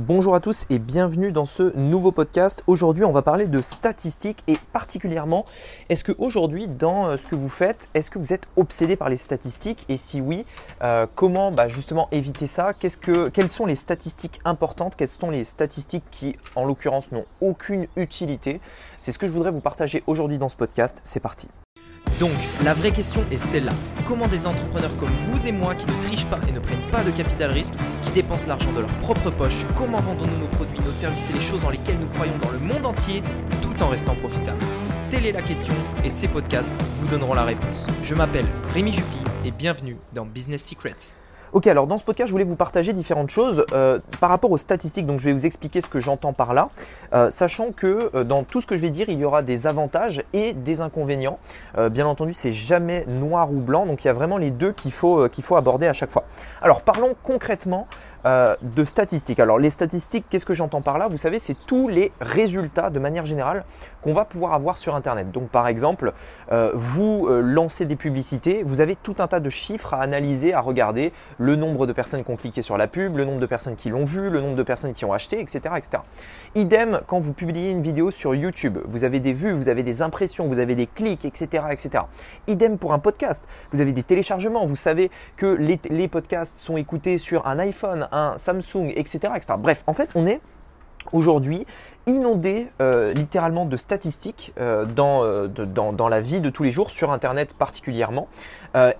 Bonjour à tous et bienvenue dans ce nouveau podcast. Aujourd'hui, on va parler de statistiques et particulièrement, est-ce que aujourd'hui, dans euh, ce que vous faites, est-ce que vous êtes obsédé par les statistiques? Et si oui, euh, comment bah, justement éviter ça? Que, Quelles sont les statistiques importantes? Quelles sont les statistiques qui, en l'occurrence, n'ont aucune utilité? C'est ce que je voudrais vous partager aujourd'hui dans ce podcast. C'est parti. Donc, la vraie question est celle-là. Comment des entrepreneurs comme vous et moi qui ne trichent pas et ne prennent pas de capital risque, qui dépensent l'argent de leur propre poche, comment vendons-nous nos produits, nos services et les choses dans lesquelles nous croyons dans le monde entier, tout en restant profitables? Telle est la question et ces podcasts vous donneront la réponse. Je m'appelle Rémi Jupy et bienvenue dans Business Secrets. Ok, alors dans ce podcast, je voulais vous partager différentes choses euh, par rapport aux statistiques. Donc, je vais vous expliquer ce que j'entends par là, euh, sachant que euh, dans tout ce que je vais dire, il y aura des avantages et des inconvénients. bien entendu, c'est jamais noir ou blanc, donc il y a vraiment les deux qu'il faut, qu'il faut aborder à chaque fois. Alors, parlons concrètement euh, de statistiques. Alors les statistiques, qu'est-ce que j'entends par là? Vous savez, c'est tous les résultats de manière générale qu'on va pouvoir avoir sur Internet. Donc par exemple, euh, vous euh, lancez des publicités, vous avez tout un tas de chiffres à analyser, à regarder, le nombre de personnes qui ont cliqué sur la pub, le nombre de personnes qui l'ont vu, le nombre de personnes qui ont acheté, etc., etc. Idem quand vous publiez une vidéo sur YouTube, vous avez des vues, vous avez des impressions, vous avez des clics, etc., etc. Idem pour un podcast, vous avez des téléchargements, vous savez que les, les podcasts sont écoutés sur un iPhone, un Samsung, etc. etc. Bref, en fait, on est aujourd'hui inondé euh, littéralement de statistiques euh, dans, euh, dans, dans, la vie de tous les jours, sur Internet particulièrement.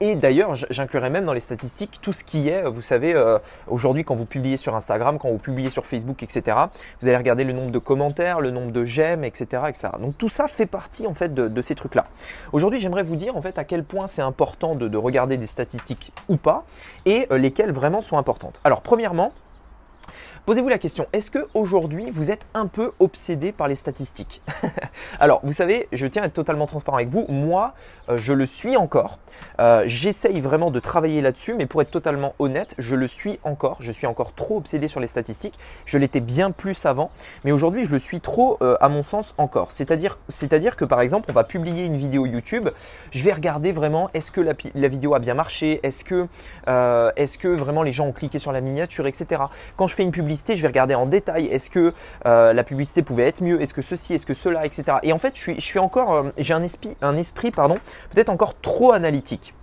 et d'ailleurs, j'inclurai même dans les statistiques tout ce qui est, vous savez, aujourd'hui quand vous publiez sur Instagram, quand vous publiez sur Facebook, etc., vous allez regarder le nombre de commentaires, le nombre de j'aime, etc., etc. Donc tout ça fait partie en fait de, ces trucs-là. Aujourd'hui, j'aimerais vous dire en fait à quel point c'est important de regarder des statistiques ou pas et lesquelles vraiment sont importantes. Alors premièrement, Posez-vous la question, est-ce que aujourd'hui vous êtes un peu obsédé par les statistiques Alors, vous savez, je tiens à être totalement transparent avec vous. Moi, euh, je le suis encore. Euh, j'essaye vraiment de travailler là-dessus, mais pour être totalement honnête, je le suis encore. Je suis encore trop obsédé sur les statistiques. Je l'étais bien plus avant, mais aujourd'hui, je le suis trop, euh, à mon sens, encore. C'est-à-dire, que par exemple, on va publier une vidéo YouTube. Je vais regarder vraiment, est-ce que la, la, vidéo a bien marché? Est-ce que, est-ce que vraiment les gens ont cliqué sur la miniature, etc. Quand je fais une publicité je vais regarder en détail. Est-ce que euh, la publicité pouvait être mieux? Est-ce que ceci? Est-ce que cela? Etc. Et en fait, je suis, encore, euh, j'ai un esprit, un esprit, pardon, peut-être encore trop analytique.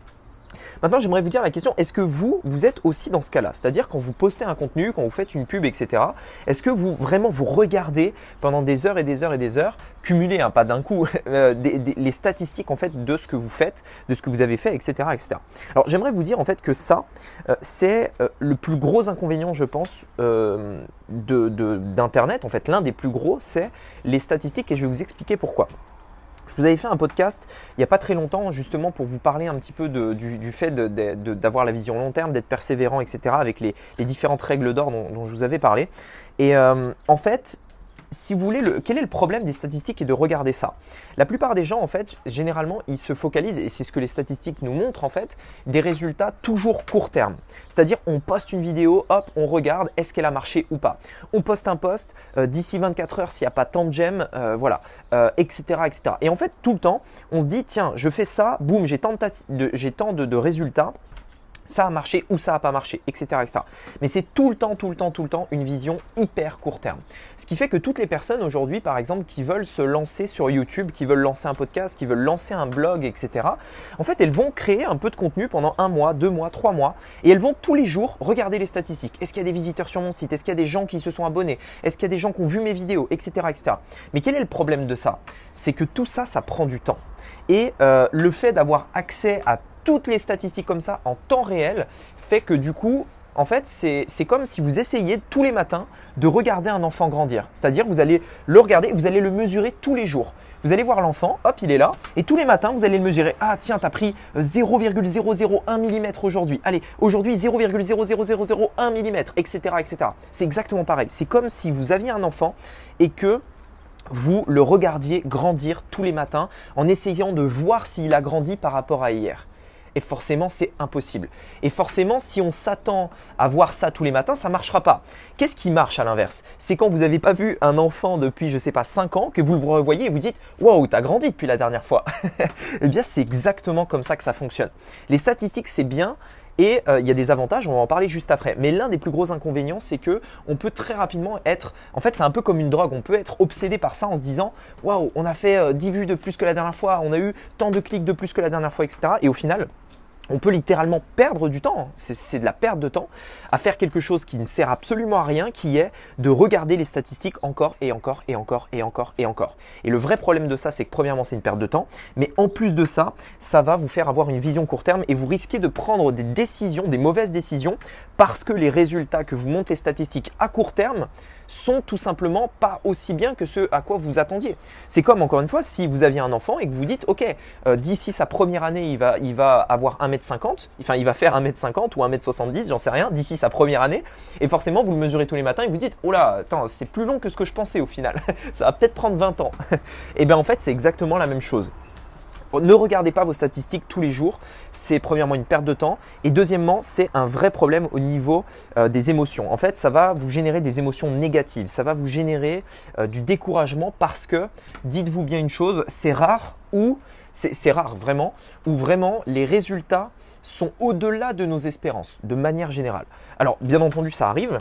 Maintenant, j'aimerais vous dire la question, est-ce que vous, vous êtes aussi dans ce cas-là? C'est-à-dire quand vous postez un contenu, quand vous faites une pub, etc., est-ce que vous vraiment vous regardez pendant des heures et des heures et des heures, cumuler, hein, pas d'un coup, euh, les statistiques en fait de ce que vous faites, de ce que vous avez fait, etc. etc. Alors j'aimerais vous dire en fait que ça, euh, c'est euh, le plus gros inconvénient, je pense, d'Internet. En fait, l'un des plus gros, c'est les statistiques et je vais vous expliquer pourquoi. Je vous avais fait un podcast il n'y a pas très longtemps justement pour vous parler un petit peu du, fait d'avoir la vision long terme, d'être persévérant, etc. avec les, différentes règles d'or dont, je vous avais parlé. Et euh, en fait, si vous voulez, le, quel est le problème des statistiques et de regarder ça? La plupart des gens, en fait, généralement, ils se focalisent, et c'est ce que les statistiques nous montrent, en fait, des résultats toujours court terme. C'est-à-dire, on poste une vidéo, hop, on regarde, est-ce qu'elle a marché ou pas On poste un post, euh, d'ici 24 heures, s'il n'y a pas tant de j'aime, euh, voilà, etc., euh, etc. Et en fait, tout le temps, on se dit, tiens, je fais ça, boum, j'ai tant de, tant de résultats ça a marché ou ça n'a pas marché, etc., etc. Mais c'est tout le temps, tout le temps, tout le temps une vision hyper court terme. Ce qui fait que toutes les personnes aujourd'hui, par exemple, qui veulent se lancer sur YouTube, qui veulent lancer un podcast, qui veulent lancer un blog, etc., en fait, elles vont créer un peu de contenu pendant un mois, deux mois, trois mois, et elles vont tous les jours regarder les statistiques. Est-ce qu'il y a des visiteurs sur mon site? Est-ce qu'il y a des gens qui se sont abonnés? Est-ce qu'il y a des gens qui ont vu mes vidéos, etc., etc. Mais quel est le problème de ça? C'est que tout ça, ça prend du temps. Et euh, le fait d'avoir accès à toutes les statistiques comme ça en temps réel fait que du coup, en fait, c'est comme si vous essayiez tous les matins de regarder un enfant grandir. C'est-à-dire, vous allez le regarder, vous allez le mesurer tous les jours. Vous allez voir l'enfant, hop, il est là, et tous les matins, vous allez le mesurer. Ah, tiens, tu as pris 0,001 mm aujourd'hui. Allez, aujourd'hui 0,00001 mm, etc., etc. C'est exactement pareil. C'est comme si vous aviez un enfant et que vous le regardiez grandir tous les matins en essayant de voir s'il a grandi par rapport à hier. Et forcément, c'est impossible. Et forcément, si on s'attend à voir ça tous les matins, ça ne marchera pas. Qu'est-ce qui marche à l'inverse? C'est quand vous n'avez pas vu un enfant depuis, je ne sais pas, 5 ans, que vous le revoyez et vous dites Waouh, as grandi depuis la dernière fois. eh bien, c'est exactement comme ça que ça fonctionne. Les statistiques, c'est bien Et euh, il y a des avantages, on va en parler juste après. Mais l'un des plus gros inconvénients, c'est que on peut très rapidement être, en fait, c'est un peu comme une drogue. On peut être obsédé par ça en se disant, waouh, on a fait 10 vues de plus que la dernière fois, on a eu tant de clics de plus que la dernière fois, etc. Et au final, on peut littéralement perdre du temps, c'est de la perte de temps, à faire quelque chose qui ne sert absolument à rien, qui est de regarder les statistiques encore et encore et encore et encore et encore. Et le vrai problème de ça, c'est que premièrement, c'est une perte de temps, mais en plus de ça, ça va vous faire avoir une vision court terme et vous risquez de prendre des décisions, des mauvaises décisions, parce que les résultats que vous montez statistiques à court terme sont tout simplement pas aussi bien que ce à quoi vous attendiez. C'est comme encore une fois, si vous aviez un enfant et que vous dites, ok, euh, d'ici sa première année, il va, il va avoir 1m50, enfin il va faire 1m50 ou 1m70, j'en sais rien, d'ici sa première année, et forcément vous le mesurez tous les matins et vous dites, oh là, attends, c'est plus long que ce que je pensais au final, ça va peut-être prendre 20 ans. et eh bien en fait, c'est exactement la même chose. Ne regardez pas vos statistiques tous les jours. C'est premièrement une perte de temps. Et deuxièmement, c'est un vrai problème au niveau euh, des émotions. En fait, ça va vous générer des émotions négatives. Ça va vous générer euh, du découragement parce que, dites-vous bien une chose, c'est rare ou, c'est rare vraiment, où vraiment les résultats sont au-delà de nos espérances, de manière générale. Alors, bien entendu, ça arrive.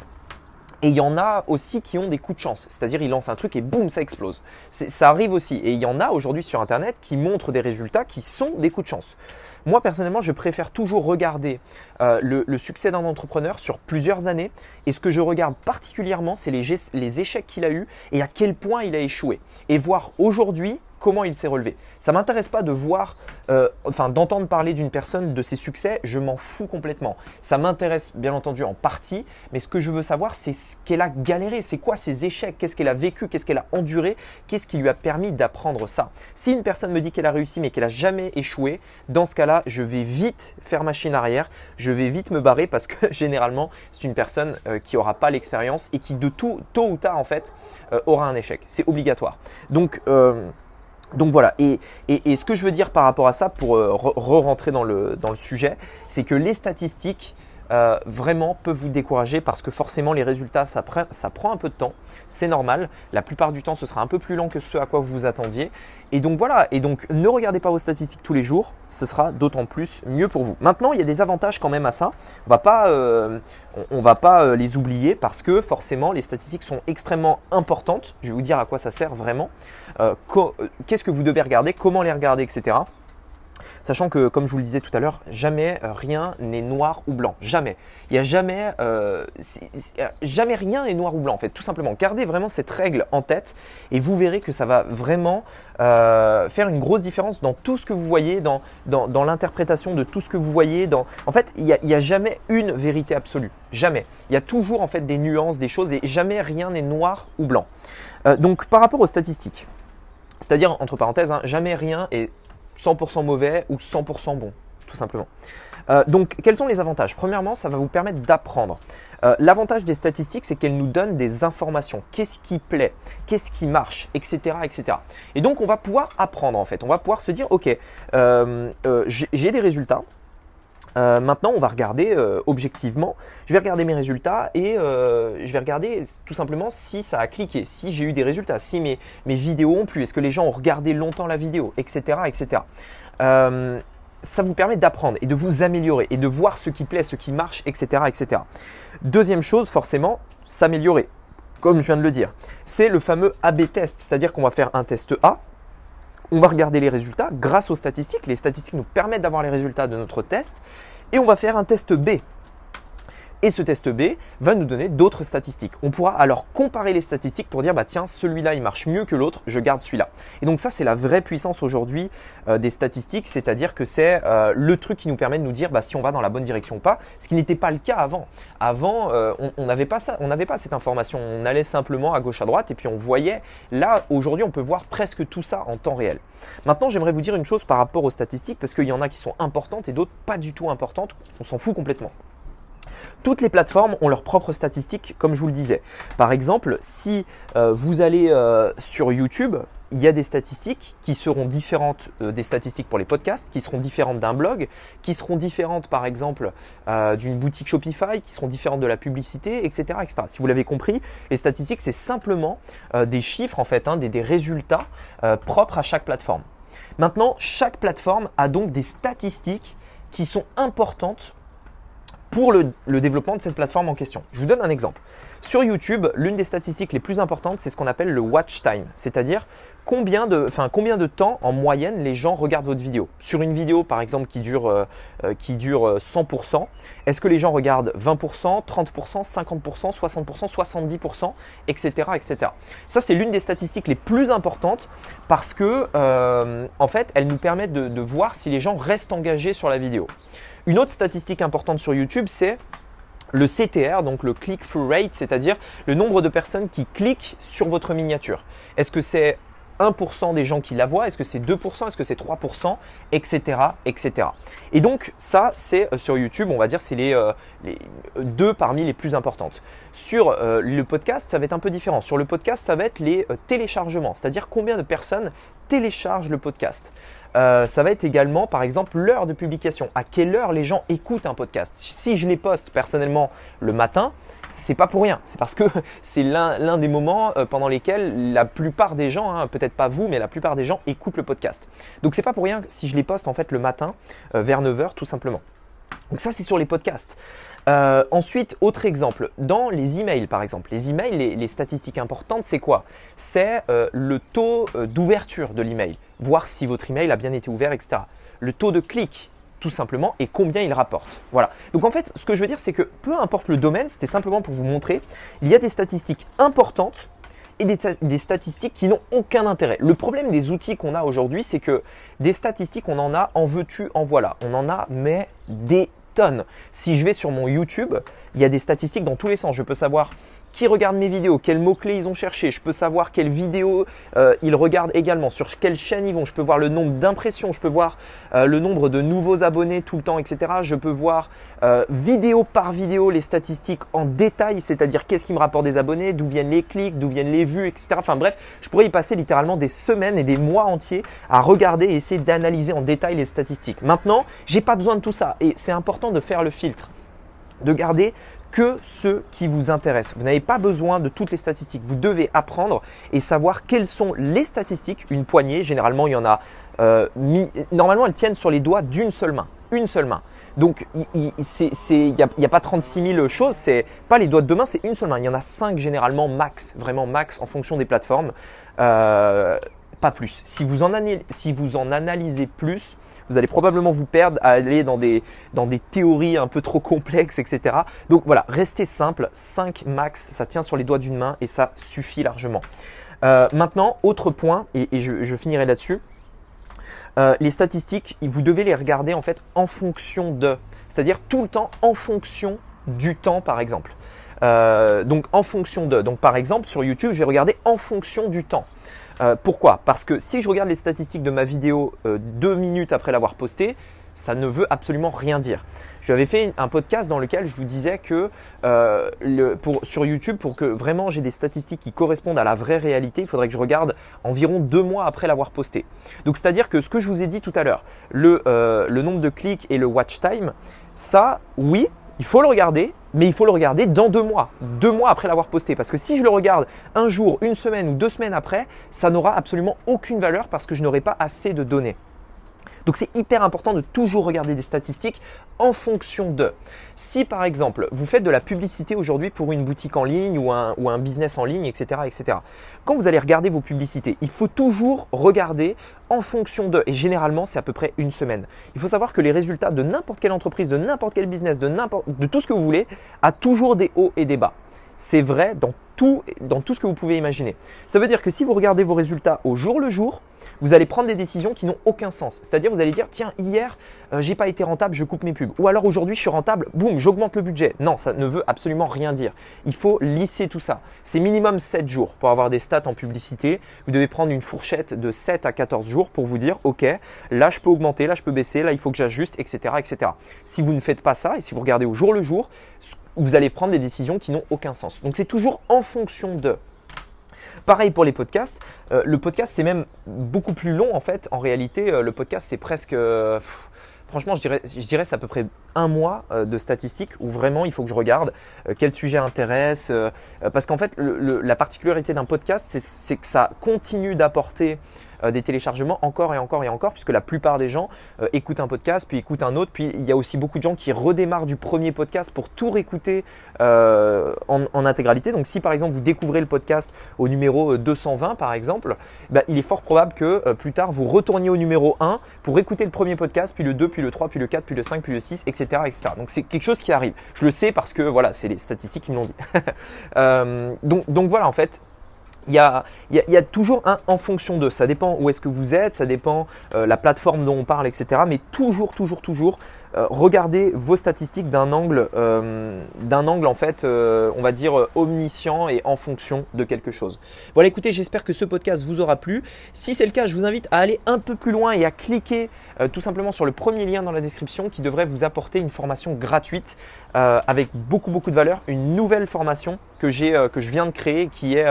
Et il y en a aussi qui ont des coups de chance, c'est-à-dire ils lancent un truc et boum, ça explose. Ça arrive aussi. Et il y en a aujourd'hui sur Internet qui montrent des résultats qui sont des coups de chance. Moi personnellement, je préfère toujours regarder euh, le, succès d'un entrepreneur sur plusieurs années. Et ce que je regarde particulièrement, c'est les, les échecs qu'il a eus et à quel point il a échoué. Et voir aujourd'hui comment il s'est relevé. Ça m'intéresse pas de voir, euh, enfin d'entendre parler d'une personne de ses succès, je m'en fous complètement. Ça m'intéresse bien entendu en partie, mais ce que je veux savoir, c'est ce qu'elle a galéré, c'est quoi ses échecs, qu'est-ce qu'elle a vécu, qu'est-ce qu'elle a enduré, qu'est-ce qui lui a permis d'apprendre ça. Si une personne me dit qu'elle a réussi mais qu'elle a jamais échoué, dans ce cas-là, je vais vite faire machine arrière, je vais vite me barrer parce que généralement, c'est une personne euh, qui aura pas l'expérience et qui de tout, tôt ou tard en fait, euh, aura un échec. C'est obligatoire. Donc donc voilà, et, ce que je veux dire par rapport à ça, pour euh, re-rentrer dans le, dans le sujet, c'est que les statistiques, euh, vraiment peuvent vous décourager parce que forcément les résultats ça, ça prend un peu de temps, c'est normal. La plupart du temps ce sera un peu plus lent que ce à quoi vous vous attendiez. Et donc voilà, et donc ne regardez pas vos statistiques tous les jours, ce sera d'autant plus mieux pour vous. Maintenant il y a des avantages quand même à ça. On va pas, euh, on, va pas euh, les oublier parce que forcément les statistiques sont extrêmement importantes. Je vais vous dire à quoi ça sert vraiment. Qu'est-ce que vous devez regarder, comment les regarder, etc. Sachant que, comme je vous le disais tout à l'heure, jamais euh, rien n'est noir ou blanc. Jamais. Il n'y a jamais, euh, jamais rien n'est noir ou blanc en fait. Tout simplement, gardez vraiment cette règle en tête et vous verrez que ça va vraiment euh, faire une grosse différence dans tout ce que vous voyez, dans, l'interprétation de tout ce que vous voyez. Dans... En fait, il n'y a, a, jamais une vérité absolue. Jamais. Il y a toujours en fait des nuances, des choses et jamais rien n'est noir ou blanc. donc, par rapport aux statistiques, c'est-à-dire, entre parenthèses, hein, jamais rien est 100% mauvais ou 100% bon, tout simplement. Euh, donc, quels sont les avantages? Premièrement, ça va vous permettre d'apprendre. Euh, l'avantage des statistiques, c'est qu'elles nous donnent des informations. Qu'est-ce qui plaît? Qu'est-ce qui marche? Etc. etc. Et donc, on va pouvoir apprendre en fait. On va pouvoir se dire, ok, euh, j'ai des résultats. Euh, maintenant, on va regarder euh, objectivement. Je vais regarder mes résultats et euh, je vais regarder tout simplement si ça a cliqué, si j'ai eu des résultats, si mes, mes vidéos ont plu, est-ce que les gens ont regardé longtemps la vidéo, etc. etc. ça vous permet d'apprendre et de vous améliorer et de voir ce qui plaît, ce qui marche, etc. etc. Deuxième chose, forcément, s'améliorer. Comme je viens de le dire, c'est le fameux A-B test, c'est-à-dire qu'on va faire un test A, on va regarder les résultats grâce aux statistiques. Les statistiques nous permettent d'avoir les résultats de notre test. Et on va faire un test B. Et ce test B va nous donner d'autres statistiques. On pourra alors comparer les statistiques pour dire bah tiens celui-là il marche mieux que l'autre, je garde celui-là. Et donc ça c'est la vraie puissance aujourd'hui euh, des statistiques, c'est-à-dire que c'est euh, le truc qui nous permet de nous dire bah, si on va dans la bonne direction ou pas, ce qui n'était pas le cas avant. Avant euh, on n'avait pas ça, on n'avait pas cette information, on allait simplement à gauche à droite et puis on voyait. Là aujourd'hui on peut voir presque tout ça en temps réel. Maintenant j'aimerais vous dire une chose par rapport aux statistiques parce qu'il y en a qui sont importantes et d'autres pas du tout importantes. On s'en fout complètement. Toutes les plateformes ont leurs propres statistiques, comme je vous le disais. Par exemple, si euh, vous allez euh, sur YouTube, il y a des statistiques qui seront différentes euh, des statistiques pour les podcasts, qui seront différentes d'un blog, qui seront différentes par exemple d'une boutique Shopify, qui seront différentes de la publicité, etc. Si vous l'avez compris, les statistiques, c'est simplement des chiffres, en fait, hein, des résultats propres à chaque plateforme. Maintenant, chaque plateforme a donc des statistiques qui sont importantes pour le, développement de cette plateforme en question. Je vous donne un exemple. Sur YouTube, l'une des statistiques les plus importantes, c'est ce qu'on appelle le watch time, c'est-à-dire combien de, combien de temps en moyenne les gens regardent votre vidéo. Sur une vidéo, par exemple, qui dure, euh, euh, qui dure 100%, euh, est-ce que les gens regardent 20%, 30%, 50%, 60%, 70%, etc. etc. Ça, c'est l'une des statistiques les plus importantes parce que, en fait, elles nous permettent de voir si les gens restent engagés sur la vidéo. Une autre statistique importante sur YouTube, c'est le CTR, donc le click-through rate, c'est-à-dire le nombre de personnes qui cliquent sur votre miniature. Est-ce que c'est 1% des gens qui la voient, est-ce que c'est 2%, est-ce que c'est 3%, etc., etc. Et donc ça, c'est euh, sur YouTube, on va dire, c'est les, euh, les, deux parmi les plus importantes. Sur euh, le podcast, ça va être un peu différent. Sur le podcast, ça va être les téléchargements, c'est-à-dire combien de personnes téléchargent le podcast. Euh, ça va être également, par exemple, l'heure de publication. À quelle heure les gens écoutent un podcast? Si je les poste personnellement le matin, c'est pas pour rien. C'est parce que c'est l'un des moments euh, pendant lesquels la plupart des gens, hein, peut-être pas vous, mais la plupart des gens écoutent le podcast. Donc c'est pas pour rien si je les poste en fait le matin euh, vers 9h tout simplement. Donc ça c'est sur les podcasts. Ensuite, autre exemple, dans les emails par exemple. Les emails, les, statistiques importantes, c'est quoi? C'est le taux d'ouverture de l'email, voir si votre email a bien été ouvert, etc. Le taux de clic, tout simplement, et combien il rapporte. Voilà. Donc en fait, ce que je veux dire, c'est que peu importe le domaine, c'était simplement pour vous montrer, il y a des statistiques importantes et des, des statistiques qui n'ont aucun intérêt. Le problème des outils qu'on a aujourd'hui, c'est que des statistiques, on en a, en veux-tu, en voilà. On en a, mais des tonnes. Si je vais sur mon YouTube, il y a des statistiques dans tous les sens. Je peux savoir qui regarde mes vidéos, quels mots-clés ils ont cherché, je peux savoir quelles vidéos euh, ils regardent également, sur quelle chaîne ils vont, je peux voir le nombre d'impressions, je peux voir euh, le nombre de nouveaux abonnés tout le temps, etc. Je peux voir euh, vidéo par vidéo les statistiques en détail, c'est-à-dire qu'est-ce qui me rapporte des abonnés, d'où viennent les clics, d'où viennent les vues, etc. Enfin bref, je pourrais y passer littéralement des semaines et des mois entiers à regarder et essayer d'analyser en détail les statistiques. Maintenant, j'ai pas besoin de tout ça et c'est important de faire le filtre de garder que ceux qui vous intéressent. Vous n'avez pas besoin de toutes les statistiques. Vous devez apprendre et savoir quelles sont les statistiques. Une poignée, généralement, il y en a. Euh, normalement, elles tiennent sur les doigts d'une seule main. Une seule main. Donc, il n'y a, pas 36 000 choses, c'est pas les doigts de deux mains, c'est une seule main. Il y en a cinq généralement max, vraiment max en fonction des plateformes. Euh, pas plus. Si vous, en analysez plus, vous allez probablement vous perdre à aller dans des, dans des théories un peu trop complexes, etc. Donc voilà, restez simple, 5 max, ça tient sur les doigts d'une main et ça suffit largement. Euh, maintenant, autre point, et, je, finirai là-dessus. Euh, les statistiques, vous devez les regarder en fait en fonction de, c'est-à-dire tout le temps en fonction du temps par exemple. Euh, donc en fonction de, donc par exemple sur YouTube, je vais regarder en fonction du temps. Euh, pourquoi? Parce que si je regarde les statistiques de ma vidéo euh, deux minutes après l'avoir postée, ça ne veut absolument rien dire. J'avais fait un podcast dans lequel je vous disais que euh, sur YouTube, pour que vraiment j'ai des statistiques qui correspondent à la vraie réalité, il faudrait que je regarde environ deux mois après l'avoir posté. Donc c'est-à-dire que ce que je vous ai dit tout à l'heure, le, le nombre de clics et le watch time, ça, oui, il faut le regarder, mais il faut le regarder dans deux mois, deux mois après l'avoir posté. Parce que si je le regarde un jour, une semaine ou deux semaines après, ça n'aura absolument aucune valeur parce que je n'aurai pas assez de données. Donc c'est hyper important de toujours regarder des statistiques en fonction de. Si par exemple vous faites de la publicité aujourd'hui pour une boutique en ligne ou un, ou un business en ligne, etc., etc. Quand vous allez regarder vos publicités, il faut toujours regarder en fonction de, et généralement c'est à peu près une semaine. Il faut savoir que les résultats de n'importe quelle entreprise, de n'importe quel business, de, de tout ce que vous voulez, a toujours des hauts et des bas. C'est vrai dans dans tout ce que vous pouvez imaginer. Ça veut dire que si vous regardez vos résultats au jour le jour, vous allez prendre des décisions qui n'ont aucun sens. C'est-à-dire vous allez dire tiens hier euh, j'ai pas été rentable, je coupe mes pubs. Ou alors aujourd'hui je suis rentable, boum, j'augmente le budget. Non, ça ne veut absolument rien dire. Il faut lisser tout ça. C'est minimum 7 jours pour avoir des stats en publicité. Vous devez prendre une fourchette de 7 à 14 jours pour vous dire ok, là je peux augmenter, là je peux baisser, là il faut que j'ajuste, etc., etc. Si vous ne faites pas ça et si vous regardez au jour le jour, vous allez prendre des décisions qui n'ont aucun sens. Donc c'est toujours en fonction de. Pareil pour les podcasts. Euh, le podcast, c'est même beaucoup plus long en fait. En réalité, euh, le podcast, c'est presque. Euh, franchement, je dirais, je dirais c'est à peu près un mois de statistiques où vraiment il faut que je regarde quel sujet intéresse. parce qu'en fait, la particularité d'un podcast, c'est que ça continue d'apporter euh, des téléchargements encore et encore et encore, puisque la plupart des gens euh, écoutent un podcast, puis écoutent un autre, puis il y a aussi beaucoup de gens qui redémarrent du premier podcast pour tout réécouter euh, en, intégralité. Donc si par exemple vous découvrez le podcast au numéro 220 par exemple, bah, il est fort probable que plus tard vous retourniez au numéro 1 pour écouter le premier podcast, puis le 2, puis le 3, puis le 4, puis le 5, puis le 6, etc. Donc c'est quelque chose qui arrive. Je le sais parce que voilà, c'est les statistiques qui me l'ont dit. donc, donc voilà en fait il y, a, toujours un en fonction de. Ça dépend où est-ce que vous êtes, ça dépend euh, la plateforme dont on parle, etc. Mais toujours, toujours, toujours, euh, regardez vos statistiques d'un angle, euh, d'un angle en fait, euh, on va dire omniscient et en fonction de quelque chose. Voilà, écoutez, j'espère que ce podcast vous aura plu. Si c'est le cas, je vous invite à aller un peu plus loin et à cliquer tout simplement sur le premier lien dans la description qui devrait vous apporter une formation gratuite avec beaucoup, beaucoup de valeur, une nouvelle formation que j'ai, que je viens de créer qui est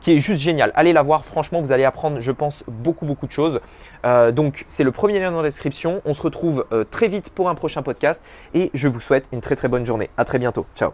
qui est juste génial. Allez la voir, franchement, vous allez apprendre, je pense, beaucoup, beaucoup de choses. Euh, donc, c'est le premier lien dans la description. On se retrouve euh, très vite pour un prochain podcast et je vous souhaite une très, très bonne journée. À très bientôt. Ciao.